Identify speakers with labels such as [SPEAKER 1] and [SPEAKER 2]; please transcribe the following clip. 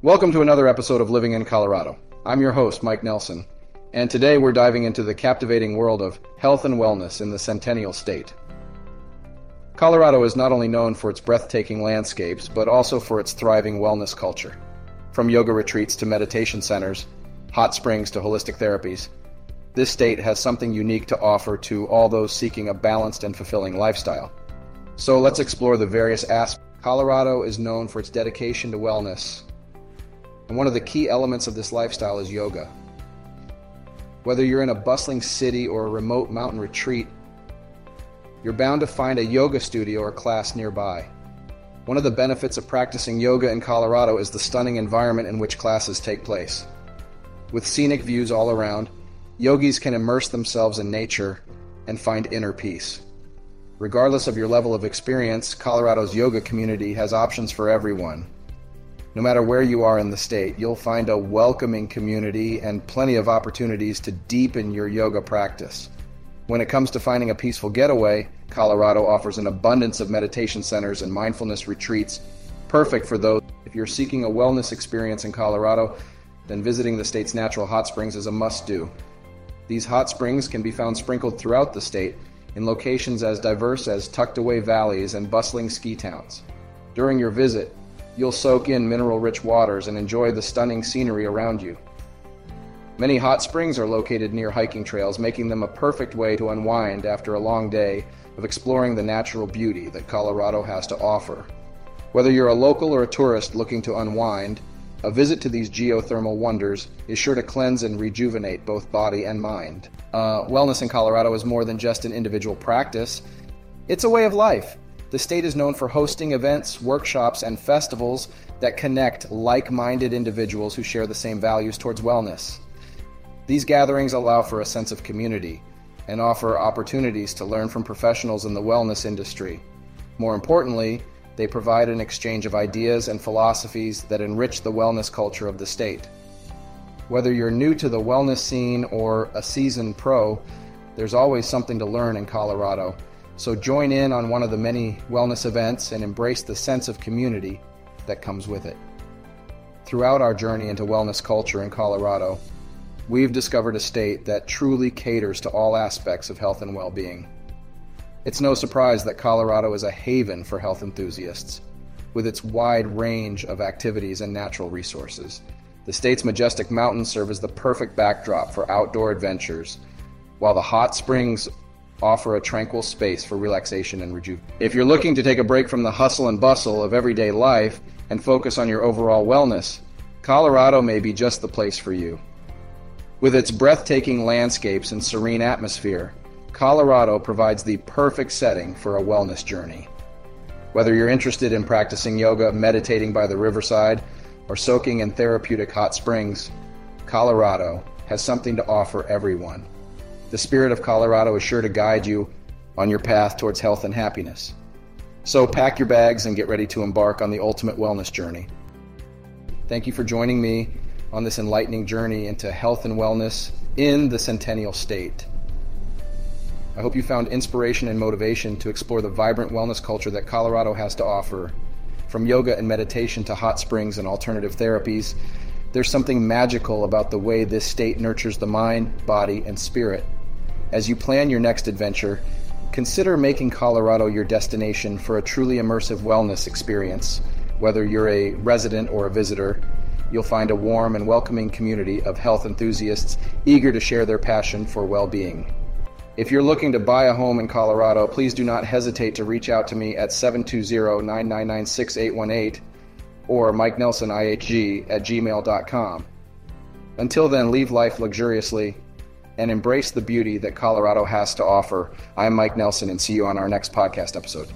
[SPEAKER 1] Welcome to another episode of Living in Colorado. I'm your host, Mike Nelson, and today we're diving into the captivating world of health and wellness in the Centennial State. Colorado is not only known for its breathtaking landscapes, but also for its thriving wellness culture. From yoga retreats to meditation centers, hot springs to holistic therapies, this state has something unique to offer to all those seeking a balanced and fulfilling lifestyle. So let's explore the various aspects. Colorado is known for its dedication to wellness, and one of the key elements of this lifestyle is yoga. Whether you're in a bustling city or a remote mountain retreat, you're bound to find a yoga studio or class nearby. One of the benefits of practicing yoga in Colorado is the stunning environment in which classes take place. With scenic views all around, yogis can immerse themselves in nature and find inner peace. Regardless of your level of experience, Colorado's yoga community has options for everyone. No matter where you are in the state, you'll find a welcoming community and plenty of opportunities to deepen your yoga practice. When it comes to finding a peaceful getaway, Colorado offers an abundance of meditation centers and mindfulness retreats, perfect for those. If you're seeking a wellness experience in Colorado, then visiting the state's natural hot springs is a must do. These hot springs can be found sprinkled throughout the state in locations as diverse as tucked away valleys and bustling ski towns. During your visit, you'll soak in mineral rich waters and enjoy the stunning scenery around you. Many hot springs are located near hiking trails, making them a perfect way to unwind after a long day of exploring the natural beauty that Colorado has to offer. Whether you're a local or a tourist looking to unwind, a visit to these geothermal wonders is sure to cleanse and rejuvenate both body and mind. Uh, wellness in Colorado is more than just an individual practice, it's a way of life. The state is known for hosting events, workshops, and festivals that connect like minded individuals who share the same values towards wellness. These gatherings allow for a sense of community and offer opportunities to learn from professionals in the wellness industry. More importantly, they provide an exchange of ideas and philosophies that enrich the wellness culture of the state. Whether you're new to the wellness scene or a seasoned pro, there's always something to learn in Colorado so join in on one of the many wellness events and embrace the sense of community that comes with it. Throughout our journey into wellness culture in Colorado, we've discovered a state that truly caters to all aspects of health and well being. It's no surprise that Colorado is a haven for health enthusiasts, with its wide range of activities and natural resources. The state's majestic mountains serve as the perfect backdrop for outdoor adventures, while the hot springs offer a tranquil space for relaxation and rejuvenation. If you're looking to take a break from the hustle and bustle of everyday life and focus on your overall wellness, Colorado may be just the place for you. With its breathtaking landscapes and serene atmosphere, Colorado provides the perfect setting for a wellness journey. Whether you're interested in practicing yoga, meditating by the riverside, or soaking in therapeutic hot springs, Colorado has something to offer everyone. The spirit of Colorado is sure to guide you on your path towards health and happiness. So pack your bags and get ready to embark on the ultimate wellness journey. Thank you for joining me on this enlightening journey into health and wellness in the Centennial State. I hope you found inspiration and motivation to explore the vibrant wellness culture that Colorado has to offer. From yoga and meditation to hot springs and alternative therapies, there's something magical about the way this state nurtures the mind, body, and spirit. As you plan your next adventure, consider making Colorado your destination for a truly immersive wellness experience. Whether you're a resident or a visitor, you'll find a warm and welcoming community of health enthusiasts eager to share their passion for well being. If you're looking to buy a home in Colorado, please do not hesitate to reach out to me at 720 999 6818 or Mike Nelson IHG at gmail.com. Until then, leave life luxuriously and embrace the beauty that Colorado has to offer. I'm Mike Nelson, and see you on our next podcast episode.